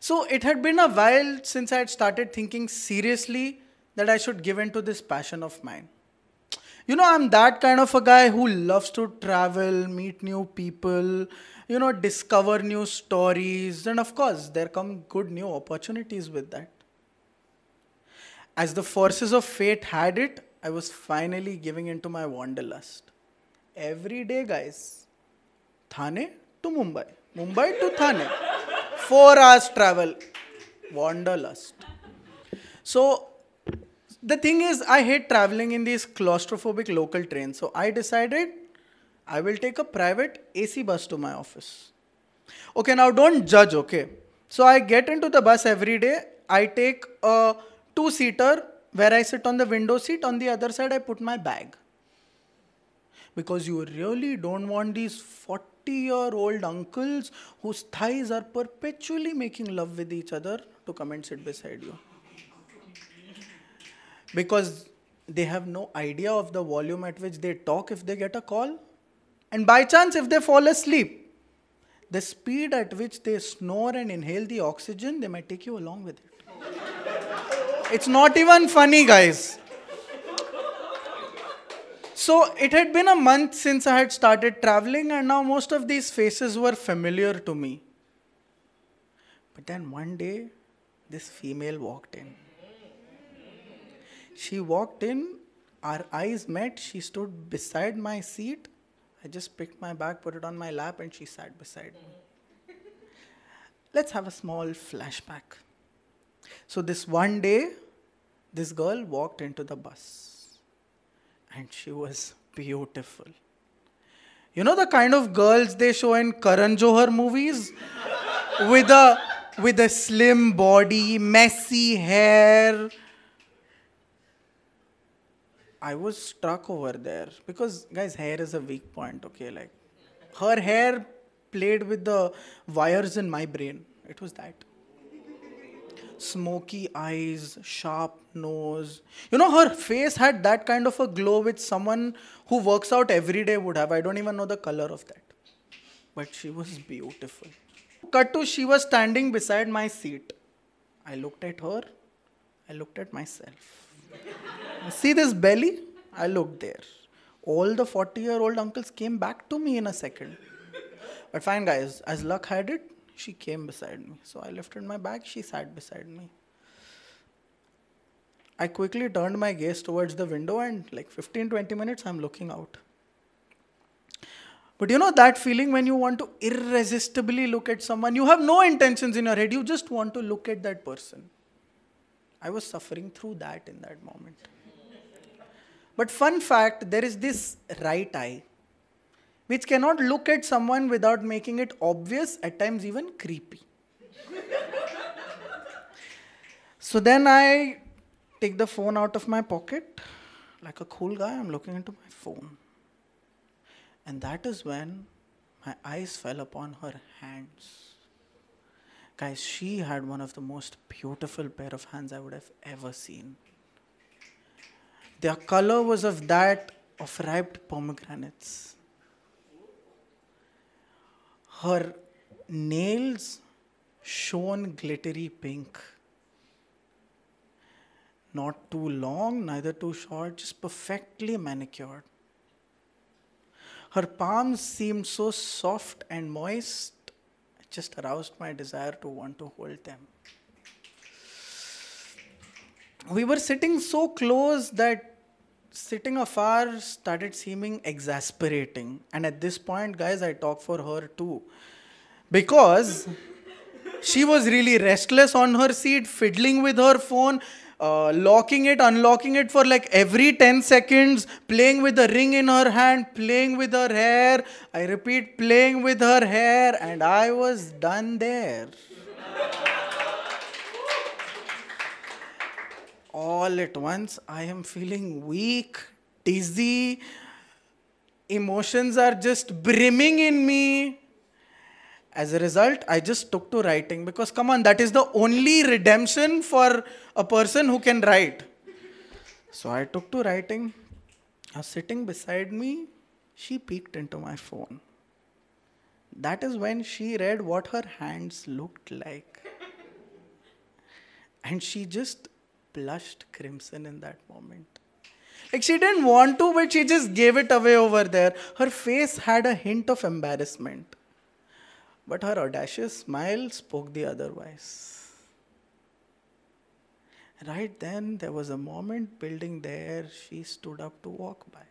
So it had been a while since I had started thinking seriously that I should give in to this passion of mine. You know, I'm that kind of a guy who loves to travel, meet new people, you know, discover new stories, and of course, there come good new opportunities with that. As the forces of fate had it, I was finally giving into my wanderlust. Every day, guys, Thane to Mumbai, Mumbai to Thane, four hours travel, wanderlust. So the thing is, I hate traveling in these claustrophobic local trains. So I decided I will take a private AC bus to my office. Okay, now don't judge, okay? So I get into the bus every day. I take a two seater where I sit on the window seat. On the other side, I put my bag. Because you really don't want these 40 year old uncles whose thighs are perpetually making love with each other to come and sit beside you because they have no idea of the volume at which they talk if they get a call. And by chance, if they fall asleep, the speed at which they snore and inhale the oxygen, they might take you along with it. it's not even funny, guys. So it had been a month since I had started traveling, and now most of these faces were familiar to me. But then one day, this female walked in. She walked in, our eyes met, she stood beside my seat. I just picked my bag, put it on my lap, and she sat beside me. Let's have a small flashback. So, this one day, this girl walked into the bus, and she was beautiful. You know the kind of girls they show in Karan Johar movies? with a with a slim body, messy hair, I was struck over there because, guys, hair is a weak point, okay? Like, her hair played with the wires in my brain. It was that. Smoky eyes, sharp nose. You know, her face had that kind of a glow which someone who works out every day would have. I don't even know the color of that. But she was beautiful. Cut to, she was standing beside my seat. I looked at her, I looked at myself. See this belly? I looked there. All the 40 year old uncles came back to me in a second. But fine, guys, as luck had it, she came beside me. So I lifted my bag, she sat beside me. I quickly turned my gaze towards the window, and like 15 20 minutes, I'm looking out. But you know that feeling when you want to irresistibly look at someone, you have no intentions in your head, you just want to look at that person. I was suffering through that in that moment. But, fun fact there is this right eye which cannot look at someone without making it obvious, at times even creepy. so then I take the phone out of my pocket. Like a cool guy, I'm looking into my phone. And that is when my eyes fell upon her hands. Guys, she had one of the most beautiful pair of hands I would have ever seen. Their color was of that of ripe pomegranates. Her nails shone glittery pink. Not too long, neither too short, just perfectly manicured. Her palms seemed so soft and moist just aroused my desire to want to hold them. We were sitting so close that sitting afar started seeming exasperating. And at this point, guys, I talk for her too. Because she was really restless on her seat, fiddling with her phone, uh, locking it, unlocking it for like every 10 seconds, playing with the ring in her hand, playing with her hair. I repeat, playing with her hair, and I was done there. All at once, I am feeling weak, dizzy, emotions are just brimming in me. As a result, I just took to writing because, come on, that is the only redemption for a person who can write. So I took to writing. Now, sitting beside me, she peeked into my phone. That is when she read what her hands looked like. And she just blushed crimson in that moment. Like she didn't want to, but she just gave it away over there. Her face had a hint of embarrassment. But her audacious smile spoke the otherwise. Right then, there was a moment building there, she stood up to walk by.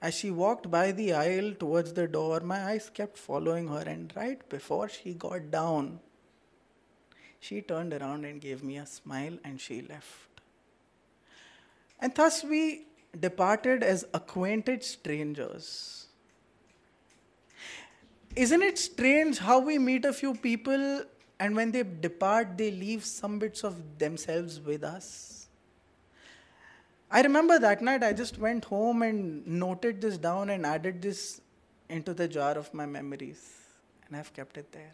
As she walked by the aisle towards the door, my eyes kept following her, and right before she got down, she turned around and gave me a smile and she left. And thus we departed as acquainted strangers. Isn't it strange how we meet a few people and when they depart, they leave some bits of themselves with us? I remember that night I just went home and noted this down and added this into the jar of my memories, and I've kept it there.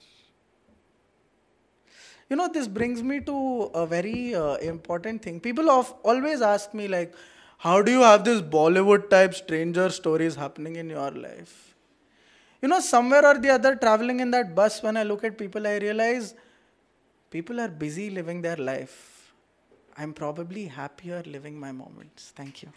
You know, this brings me to a very uh, important thing. People always ask me, like, how do you have this Bollywood type stranger stories happening in your life? You know, somewhere or the other, traveling in that bus, when I look at people, I realize people are busy living their life. I'm probably happier living my moments. Thank you.